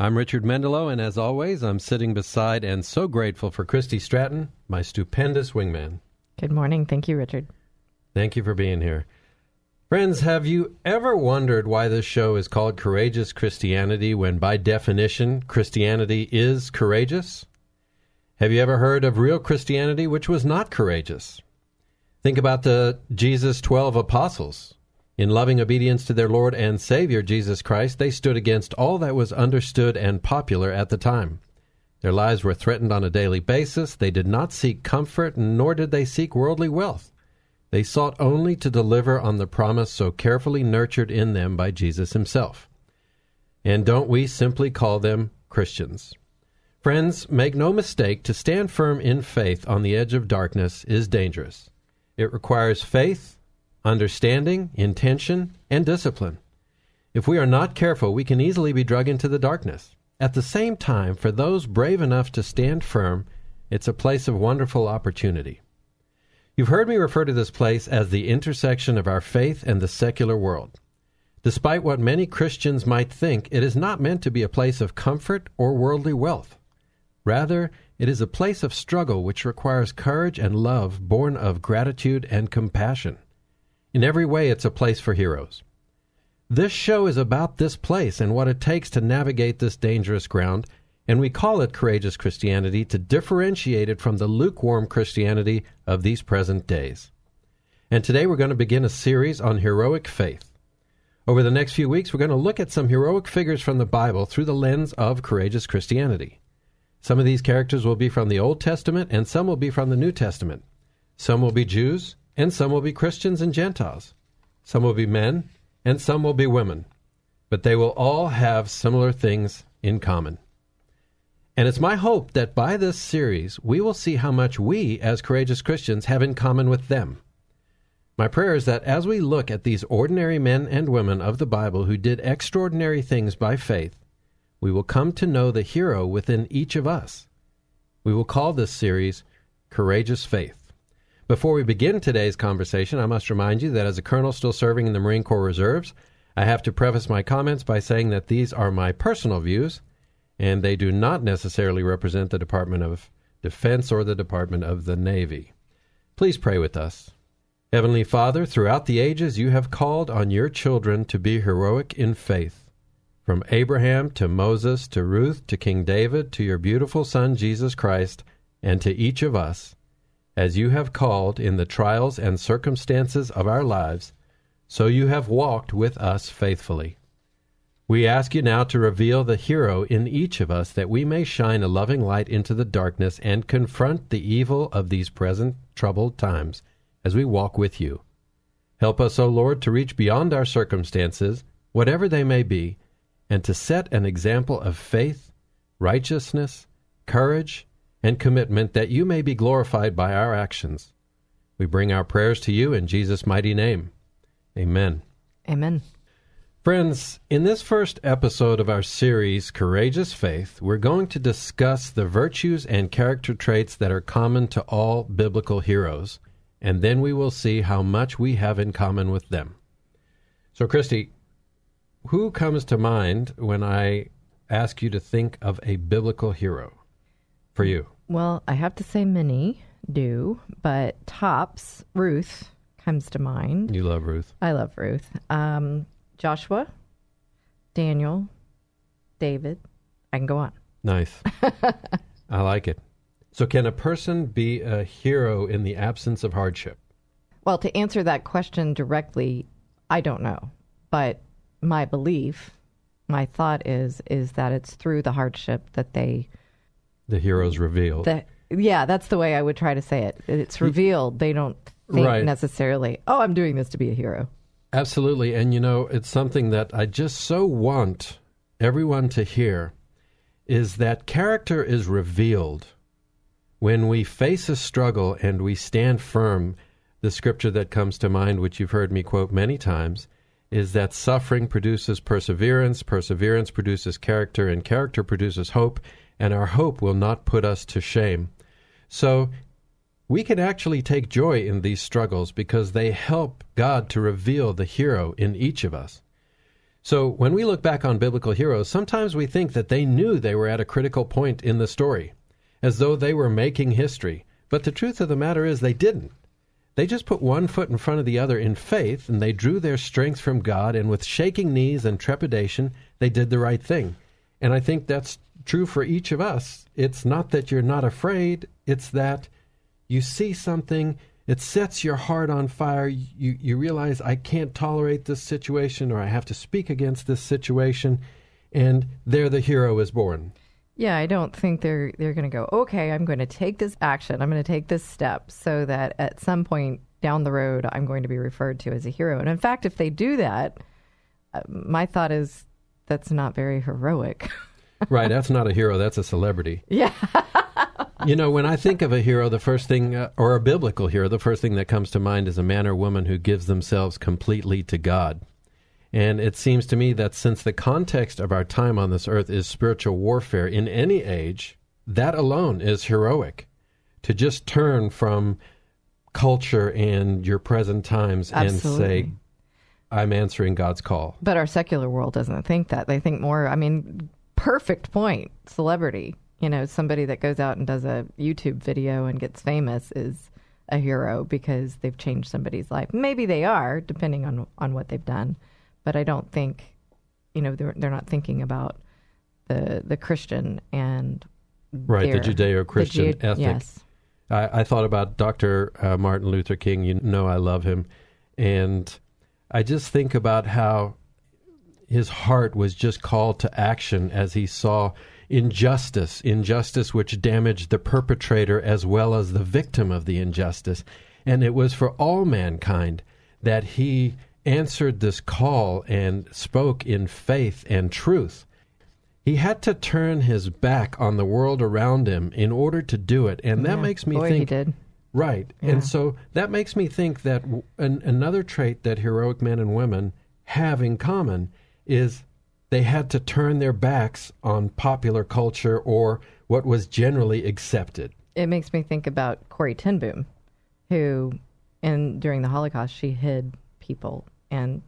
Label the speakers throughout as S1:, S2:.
S1: I'm Richard Mendelow, and as always, I'm sitting beside and so grateful for Christy Stratton, my stupendous wingman.
S2: Good morning. Thank you, Richard.
S1: Thank you for being here. Friends, have you ever wondered why this show is called Courageous Christianity when, by definition, Christianity is courageous? Have you ever heard of real Christianity which was not courageous? Think about the Jesus 12 apostles. In loving obedience to their Lord and Savior Jesus Christ, they stood against all that was understood and popular at the time. Their lives were threatened on a daily basis. They did not seek comfort, nor did they seek worldly wealth. They sought only to deliver on the promise so carefully nurtured in them by Jesus himself. And don't we simply call them Christians? Friends, make no mistake, to stand firm in faith on the edge of darkness is dangerous. It requires faith understanding, intention, and discipline. If we are not careful, we can easily be drug into the darkness. At the same time, for those brave enough to stand firm, it's a place of wonderful opportunity. You've heard me refer to this place as the intersection of our faith and the secular world. Despite what many Christians might think, it is not meant to be a place of comfort or worldly wealth. Rather, it is a place of struggle which requires courage and love born of gratitude and compassion. In every way, it's a place for heroes. This show is about this place and what it takes to navigate this dangerous ground, and we call it Courageous Christianity to differentiate it from the lukewarm Christianity of these present days. And today we're going to begin a series on heroic faith. Over the next few weeks, we're going to look at some heroic figures from the Bible through the lens of courageous Christianity. Some of these characters will be from the Old Testament, and some will be from the New Testament. Some will be Jews, and some will be Christians and Gentiles. Some will be men, and some will be women. But they will all have similar things in common. And it's my hope that by this series, we will see how much we, as courageous Christians, have in common with them. My prayer is that as we look at these ordinary men and women of the Bible who did extraordinary things by faith, we will come to know the hero within each of us. We will call this series Courageous Faith. Before we begin today's conversation, I must remind you that as a colonel still serving in the Marine Corps Reserves, I have to preface my comments by saying that these are my personal views, and they do not necessarily represent the Department of Defense or the Department of the Navy. Please pray with us. Heavenly Father, throughout the ages you have called on your children to be heroic in faith. From Abraham to Moses to Ruth to King David to your beautiful Son Jesus Christ, and to each of us as you have called in the trials and circumstances of our lives, so you have walked with us faithfully. We ask you now to reveal the hero in each of us that we may shine a loving light into the darkness and confront the evil of these present troubled times as we walk with you. Help us, O Lord, to reach beyond our circumstances, whatever they may be, and to set an example of faith, righteousness, courage, and commitment that you may be glorified by our actions. We bring our prayers to you in Jesus' mighty name. Amen.
S2: Amen.
S1: Friends, in this first episode of our series, Courageous Faith, we're going to discuss the virtues and character traits that are common to all biblical heroes, and then we will see how much we have in common with them. So, Christy, who comes to mind when I ask you to think of a biblical hero for you?
S2: Well, I have to say many do, but tops, Ruth comes to mind.
S1: You love Ruth.
S2: I love Ruth. Um, Joshua, Daniel, David. I can go on.
S1: Nice. I like it. So, can a person be a hero in the absence of hardship?
S2: Well, to answer that question directly, I don't know. But my belief, my thought is is that it's through the hardship that they
S1: The hero's revealed.
S2: that yeah, that's the way I would try to say it. It's revealed. They don't think
S1: Right.
S2: necessarily, "Oh, I'm doing this to be a hero."
S1: Absolutely. And you know, it's something that I just so want everyone to hear is that character is revealed when we face a struggle and we stand firm. The scripture that comes to mind, which you've heard me quote many times, is that suffering produces perseverance, perseverance produces character, and character produces hope, and our hope will not put us to shame. So we can actually take joy in these struggles because they help God to reveal the hero in each of us. So when we look back on biblical heroes, sometimes we think that they knew they were at a critical point in the story, as though they were making history. But the truth of the matter is they didn't. They just put one foot in front of the other in faith, and they drew their strength from God, and with shaking knees and trepidation, they did the right thing. And I think that's true for each of us. It's not that you're not afraid, it's that you see something, it sets your heart on fire. You, you realize, I can't tolerate this situation, or I have to speak against this situation, and there the hero is born.
S2: Yeah, I don't think they're they're going to go, "Okay, I'm going to take this action. I'm going to take this step so that at some point down the road I'm going to be referred to as a hero." And in fact, if they do that, uh, my thought is that's not very heroic.
S1: right, that's not a hero, that's a celebrity.
S2: yeah.
S1: you know, when I think of a hero, the first thing, uh, or a biblical hero, the first thing that comes to mind is a man or woman who gives themselves completely to God. And it seems to me that since the context of our time on this earth is spiritual warfare in any age, that alone is heroic. To just turn from culture and your present times and say,
S2: Absolutely.
S1: I'm answering God's call.
S2: But our secular world doesn't think that. They think more, I mean, perfect point, celebrity. You know, somebody that goes out and does a YouTube video and gets famous is a hero because they've changed somebody's life. Maybe they are, depending on on what they've done. But I don't think, you know, they're they're not thinking about the the Christian and
S1: Right, the Judeo-Christian
S2: the Ju-
S1: ethic.
S2: Yes.
S1: I, I thought about Dr. Uh, Martin Luther King. You know, I love him. And I just think about how his heart was just called to action as he saw injustice, injustice which damaged the perpetrator as well as the victim of the injustice. And it was for all mankind that he answered this call and spoke in faith and truth. He had to turn his back on the world around him in order to do it. And that
S2: Yeah.
S1: makes me
S2: Boy,
S1: think
S2: he did.
S1: Right.
S2: Yeah.
S1: And so that makes me think that w- an, another trait that heroic men and women have in common is they had to turn their backs on popular culture or what was generally accepted.
S2: It makes me think about Corrie Ten Boom, who, in during the Holocaust, she hid people, and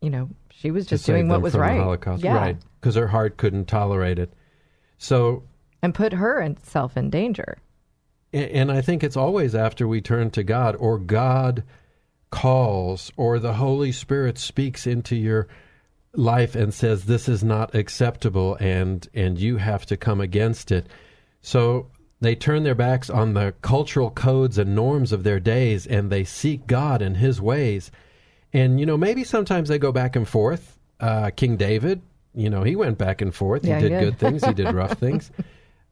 S2: you know, she was just doing what was right.
S1: Holocaust.
S2: Yeah,
S1: Right. Because her heart couldn't tolerate it. So
S2: and put herself in danger.
S1: And I think it's always after we turn to God or God calls or the Holy Spirit speaks into your life and says this is not acceptable and and you have to come against it. So they turn their backs on the cultural codes and norms of their days and they seek God and his ways. And you know, maybe sometimes they go back and forth. Uh, King David, you know, he went back and forth.
S2: Yeah,
S1: he did. good things, he did rough things.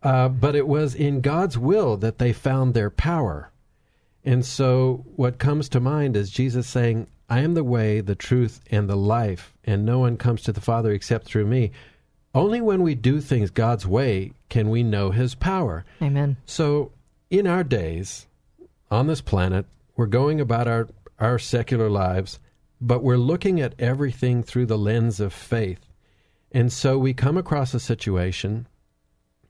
S1: Uh, but it was in God's will that they found their power. And so, what comes to mind is Jesus saying, I am the way, the truth, and the life, and no one comes to the Father except through me. Only when we do things God's way can we know His power.
S2: Amen.
S1: So, in our days on this planet, we're going about our, our secular lives, but we're looking at everything through the lens of faith. And so we come across a situation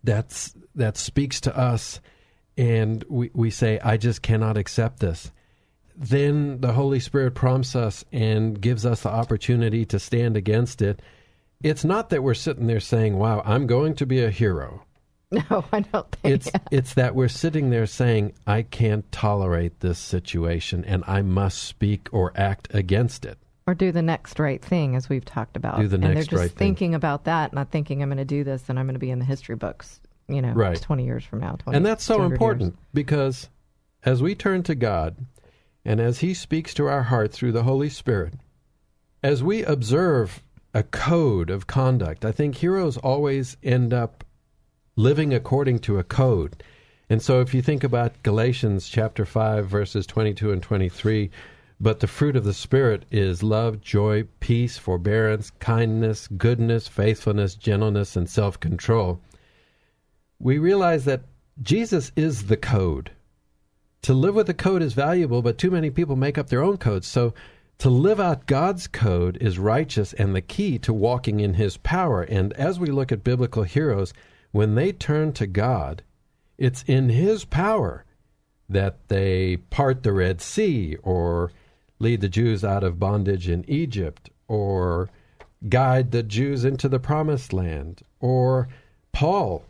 S1: that's, that speaks to us, and we, we say, I just cannot accept this. then the Holy Spirit prompts us and gives us the opportunity to stand against it. It's not that we're sitting there saying, "Wow, I'm going to be a hero."
S2: No, I don't think
S1: It's it's that we're sitting there saying, "I can't tolerate this situation and I must speak or act against it."
S2: Or do the next right thing, as we've talked about.
S1: Do the
S2: and they're just
S1: right thing.
S2: thinking about that, not thinking I'm going to do this and I'm going to be in the history books. You know,
S1: Right.
S2: 20 years from now. 20,
S1: And that's so important
S2: years.
S1: because as we turn to God and as He speaks to our heart through the Holy Spirit, as we observe a code of conduct, I think heroes always end up living according to a code. And so if you think about Galatians chapter 5, verses 22 and 23, but the fruit of the Spirit is love, joy, peace, forbearance, kindness, goodness, faithfulness, gentleness, and self control we realize that Jesus is the code. To live with the code is valuable, but too many people make up their own codes. So to live out God's code is righteous and the key to walking in his power. And as we look at biblical heroes, when they turn to God, it's in his power that they part the Red Sea or lead the Jews out of bondage in Egypt or guide the Jews into the promised land or Paul,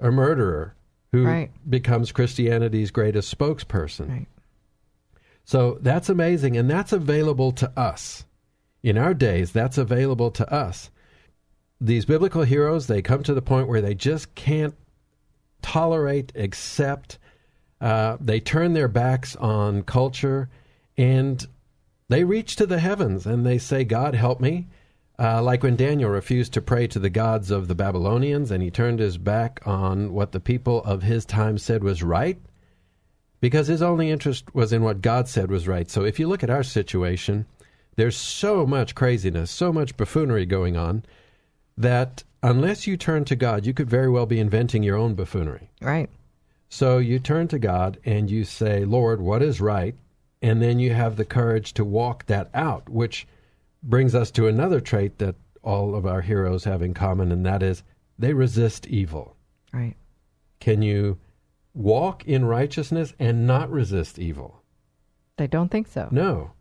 S1: a murderer who
S2: Right.
S1: becomes Christianity's greatest spokesperson.
S2: Right.
S1: So that's amazing, and that's available to us. In our days, that's available to us. These biblical heroes, they come to the point where they just can't tolerate, accept, uh, they turn their backs on culture, and they reach to the heavens and they say, God, help me. Uh, like when Daniel refused to pray to the gods of the Babylonians and he turned his back on what the people of his time said was right because his only interest was in what God said was right. So if you look at our situation, there's so much craziness, so much buffoonery going on that unless you turn to God, you could very well be inventing your own buffoonery.
S2: Right.
S1: So you turn to God and you say, Lord, what is right? And then you have the courage to walk that out, which brings us to another trait that all of our heroes have in common, and that is they resist evil.
S2: Right.
S1: Can you walk in righteousness and not resist evil?
S2: They don't think so.
S1: No.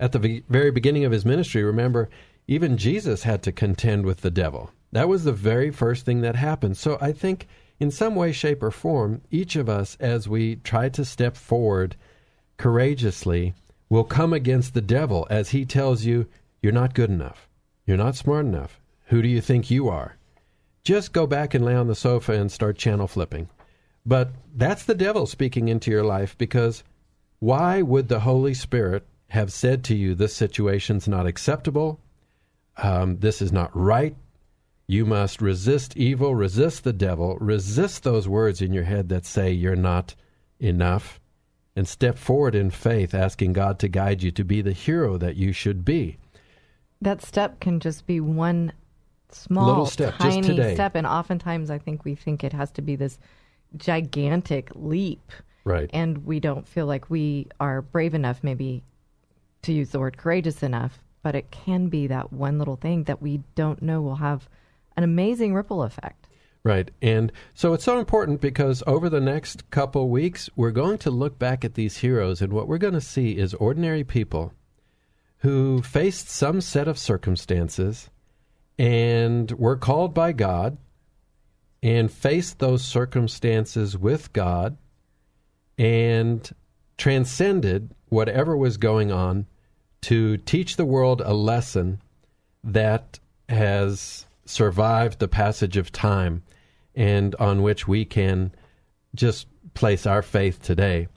S1: At the very beginning of his ministry, remember, even Jesus had to contend with the devil. That was the very first thing that happened. So I think, in some way, shape, or form, each of us, as we try to step forward courageously, will come against the devil as he tells you, You're not good enough. You're not smart enough. Who do you think you are? Just go back and lay on the sofa and start channel flipping. But that's the devil speaking into your life because why would the Holy Spirit have said to you, This situation's not acceptable? Um, this is not right. You must resist evil, resist the devil, resist those words in your head that say you're not enough, and step forward in faith, asking God to guide you to be the hero that you should be.
S2: That step can just be one small,
S1: Little step, just
S2: tiny step. And oftentimes I think we think it has to be this gigantic leap.
S1: Right.
S2: And we don't feel like we are brave enough, maybe to use the word courageous enough. But it can be that one little thing that we don't know will have an amazing ripple effect.
S1: Right. And so it's so important because over the next couple weeks, we're going to look back at these heroes, and what we're going to see is ordinary people who faced some set of circumstances and were called by God and faced those circumstances with God and transcended whatever was going on to teach the world a lesson that has survived the passage of time and on which we can just place our faith today.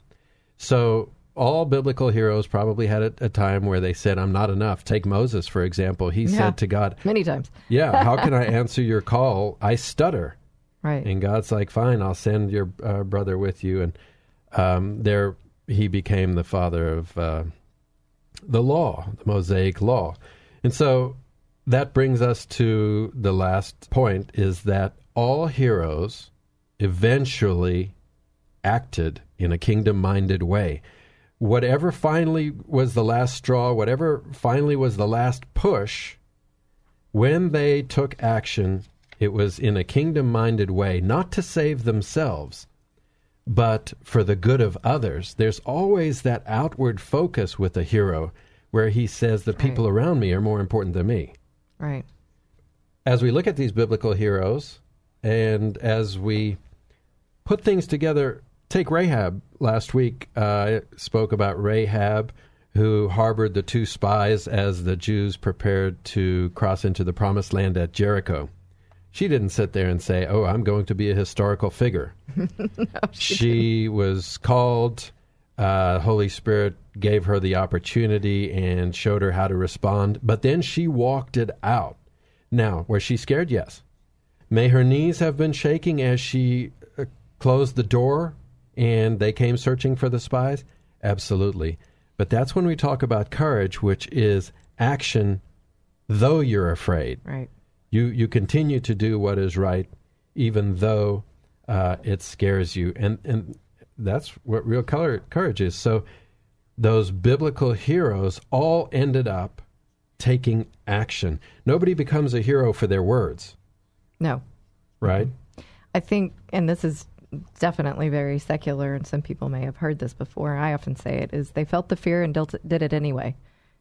S1: So, all biblical heroes probably had a, a time where they said, I'm not enough. Take Moses, for example. He
S2: Yeah.
S1: said to God,
S2: Many times.
S1: Yeah, how can I answer your call? I stutter.
S2: Right.
S1: And God's like, fine, I'll send your uh, brother with you. And um, there he became the father of uh, the law, the Mosaic law. And so that brings us to the last point is that all heroes eventually acted in a kingdom minded way. Whatever finally was the last straw, whatever finally was the last push, when they took action, it was in a kingdom minded way, not to save themselves, but for the good of others. There's always that outward focus with a hero where he says the people around me are more important than me.
S2: Right.
S1: As we look at these biblical heroes and as we put things together, take Rahab. Last week, uh, I spoke about Rahab, who harbored the two spies as the Jews prepared to cross into the promised land at Jericho. She didn't sit there and say, Oh, I'm going to be a historical figure. she was called. Uh, Holy Spirit gave her the opportunity and showed her how to respond, but then she walked it out. Now, was she scared? Yes. May her knees have been shaking as she uh, closed the door and they came searching for the spies? Absolutely. But that's when we talk about courage, which is action though you're afraid.
S2: Right.
S1: You you continue to do what is right, even though uh, it scares you, and and that's what real color, courage is. So those biblical heroes all ended up taking action. Nobody becomes a hero for their words,
S2: No.
S1: right? Mm-hmm.
S2: I think, and this is definitely very secular, and some people may have heard this before. I often say it is they felt the fear and did it anyway.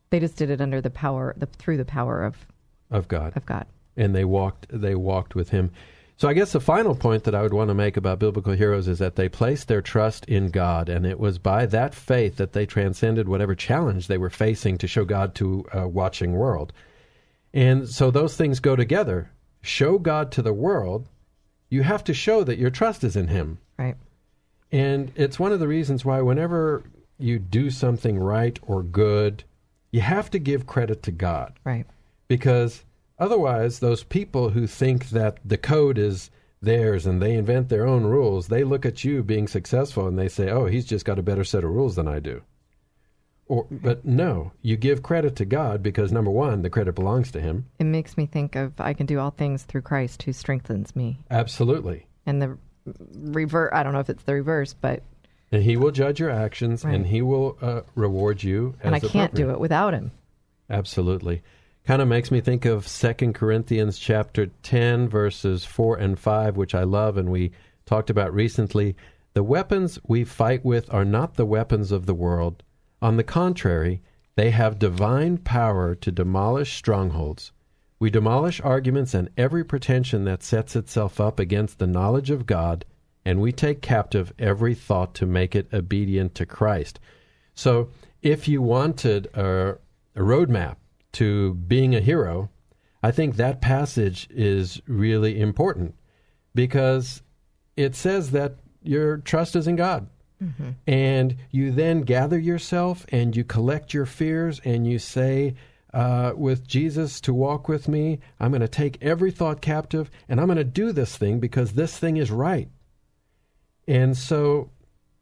S2: They just did it under the power, the, through the power of,
S1: Of God.
S2: of God.
S1: and they walked they walked with him. So I guess the final point that I would want to make about biblical heroes is that they placed their trust in God, and it was by that faith that they transcended whatever challenge they were facing to show God to a watching world. And so those things go together. Show God to the world, you have to show that your trust is in Him.
S2: Right.
S1: And it's one of the reasons why whenever you do something right or good, you have to give credit to God
S2: Right.
S1: because otherwise those people who think that the code is theirs and they invent their own rules they look at you being successful and they say oh he's just got a better set of rules than i do or but no you give credit to god because number one the credit belongs to him
S2: It makes me think of I can do all things through Christ who strengthens me.
S1: absolutely
S2: And the revert, I don't know if it's the reverse, but,
S1: and he will judge your actions and he will uh, reward you
S2: and I can't do it without him.
S1: Absolutely. Kind of makes me think of Second Corinthians chapter 10 verses 4 and 5 which I love and we talked about recently. The weapons we fight with are not the weapons of the world. On the contrary, they have divine power to demolish strongholds. We demolish arguments and every pretension that sets itself up against the knowledge of God, and we take captive every thought to make it obedient to Christ. So, if you wanted a, a roadmap to being a hero, I think that passage is really important because it says that your trust is in God. And you then gather yourself and you collect your fears and you say, uh, with Jesus to walk with me, I'm going to take every thought captive and I'm going to do this thing because this thing is right. And so,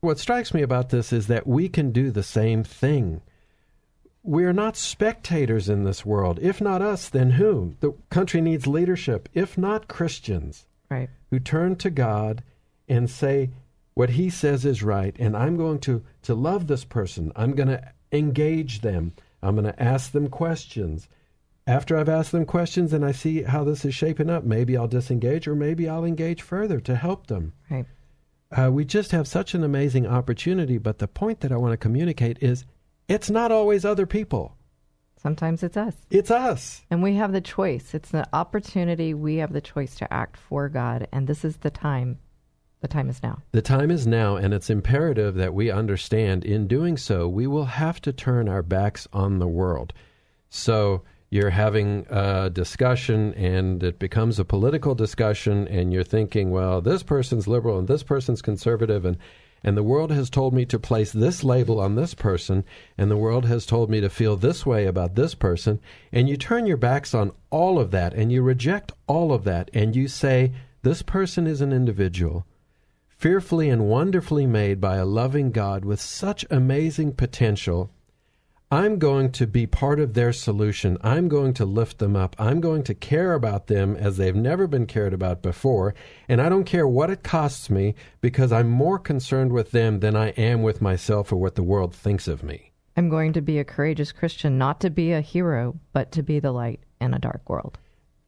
S1: what strikes me about this is that we can do the same thing. We're not spectators in this world. If not us, then who? The country needs leadership. If not Christians
S2: Right.
S1: who turn to God and say what He says is right, and I'm going to, to love this person. I'm going to engage them. I'm going to ask them questions. After I've asked them questions and I see how this is shaping up, maybe I'll disengage or maybe I'll engage further to help them.
S2: Right.
S1: Uh, we just have such an amazing opportunity, but the point that I want to communicate is it's not always other people,
S2: Sometimes it's us.
S1: it's us.
S2: And we have the choice. It's an opportunity. We have the choice to act for God. And this is the time. The time is now.
S1: The time is now, and it's imperative that we understand in doing so, we will have to turn our backs on the world. So you're having a discussion, and it becomes a political discussion, and you're thinking, well, this person's liberal and this person's conservative, and and the world has told me to place this label on this person, and the world has told me to feel this way about this person, and you turn your backs on all of that, and you reject all of that, and you say, this person is an individual fearfully and wonderfully made by a loving God with such amazing potential. I'm going to be part of their solution. I'm going to lift them up. I'm going to care about them as they've never been cared about before. And I don't care what it costs me because I'm more concerned with them than I am with myself or what the world thinks of me.
S2: I'm going to be a courageous Christian, not to be a hero, but to be the light in a dark world.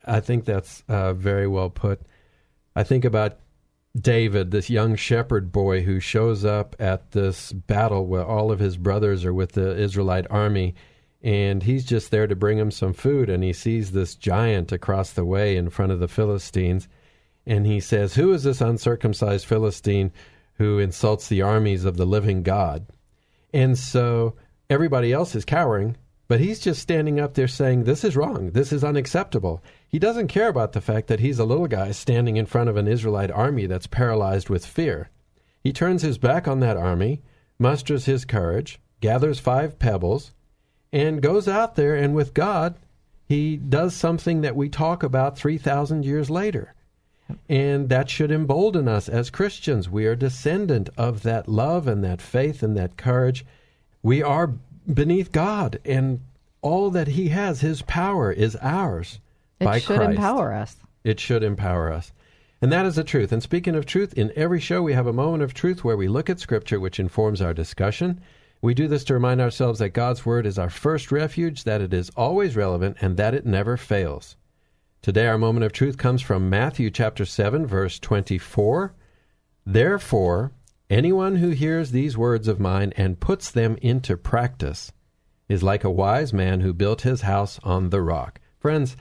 S1: I think that's uh, very well put. I think about David, this young shepherd boy who shows up at this battle where all of his brothers are with the Israelite army, and he's just there to bring him some food, and he sees this giant across the way in front of the Philistines, and he says, Who is this uncircumcised Philistine who insults the armies of the living God? And so everybody else is cowering, but he's just standing up there saying, This is wrong. This is unacceptable. He doesn't care about the fact that he's a little guy standing in front of an Israelite army that's paralyzed with fear. He turns his back on that army, musters his courage, gathers five pebbles, and goes out there, and with God, he does something that we talk about 3,000 years later. And that should embolden us as Christians. We are descendant of that love and that faith and that courage. We are beneath God, and all that He has, His power, is ours.
S2: It
S1: by
S2: should
S1: Christ.
S2: empower us.
S1: It should empower us. And that is the truth. And speaking of truth, in every show we have a moment of truth where we look at Scripture, which informs our discussion. We do this to remind ourselves that God's Word is our first refuge, that it is always relevant, and that it never fails. Today, our moment of truth comes from Matthew chapter 7, verse 24. Therefore, anyone who hears these words of mine and puts them into practice is like a wise man who built his house on the rock. Friends,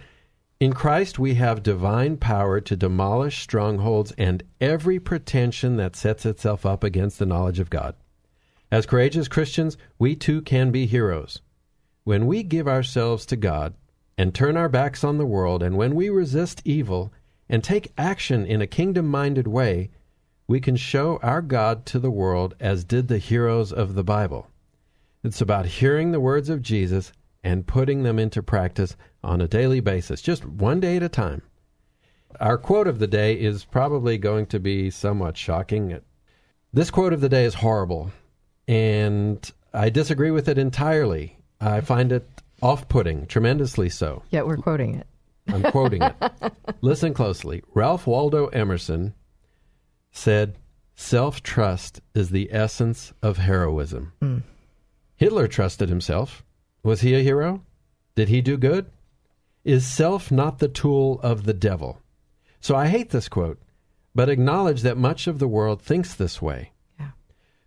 S1: in Christ we have divine power to demolish strongholds and every pretension that sets itself up against the knowledge of God. As courageous Christians, we too can be heroes. When we give ourselves to God and turn our backs on the world, and when we resist evil and take action in a kingdom minded way, we can show our God to the world as did the heroes of the Bible. It's about hearing the words of Jesus and putting them into practice on a daily basis, just one day at a time. Our quote of the day is probably going to be somewhat shocking. This quote of the day is horrible, and I disagree with it entirely. I find it off putting, tremendously so.
S2: Yet we're quoting it.
S1: I'm quoting it. Listen closely. Ralph Waldo Emerson said, Self trust is the essence of heroism.
S2: Mm.
S1: Hitler trusted himself. Was he a hero? Did he do good? Is self not the tool of the devil? So I hate this quote, but acknowledge that much of the world thinks this way.
S2: Yeah.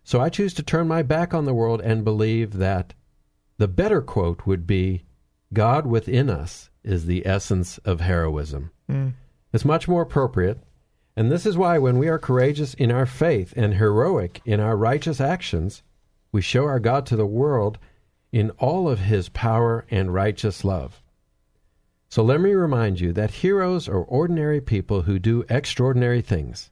S1: So I choose to turn my back on the world and believe that the better quote would be God within us is the essence of heroism.
S2: Mm.
S1: It's much more appropriate. And this is why, when we are courageous in our faith and heroic in our righteous actions, we show our God to the world in all of his power and righteous love. So let me remind you that heroes are ordinary people who do extraordinary things.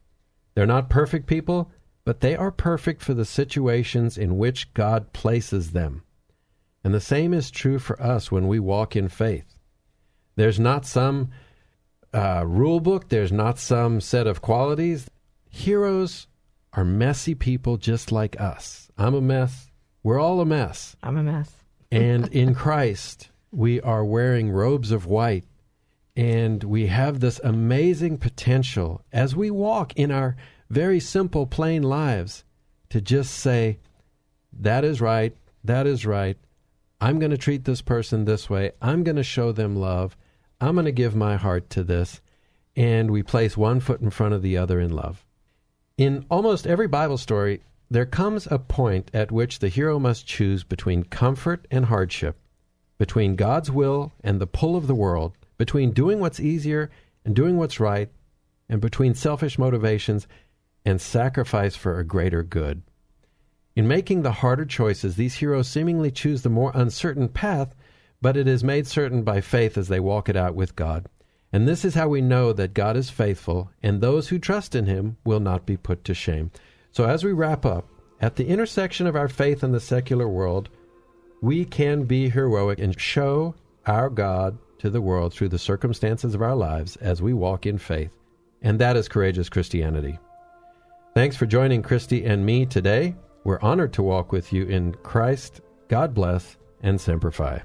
S1: They're not perfect people, but they are perfect for the situations in which God places them. And the same is true for us when we walk in faith. There's not some uh, rule book, there's not some set of qualities. Heroes are messy people just like us. I'm a mess. We're all a mess.
S2: I'm a mess.
S1: and in Christ, we are wearing robes of white. And we have this amazing potential as we walk in our very simple, plain lives to just say, that is right, that is right. I'm going to treat this person this way. I'm going to show them love. I'm going to give my heart to this. And we place one foot in front of the other in love. In almost every Bible story, there comes a point at which the hero must choose between comfort and hardship, between God's will and the pull of the world, between doing what's easier and doing what's right, and between selfish motivations and sacrifice for a greater good. In making the harder choices, these heroes seemingly choose the more uncertain path, but it is made certain by faith as they walk it out with God. And this is how we know that God is faithful, and those who trust in Him will not be put to shame. So, as we wrap up, at the intersection of our faith and the secular world, we can be heroic and show our God to the world through the circumstances of our lives as we walk in faith. And that is courageous Christianity. Thanks for joining Christy and me today. We're honored to walk with you in Christ. God bless and Semper Fi.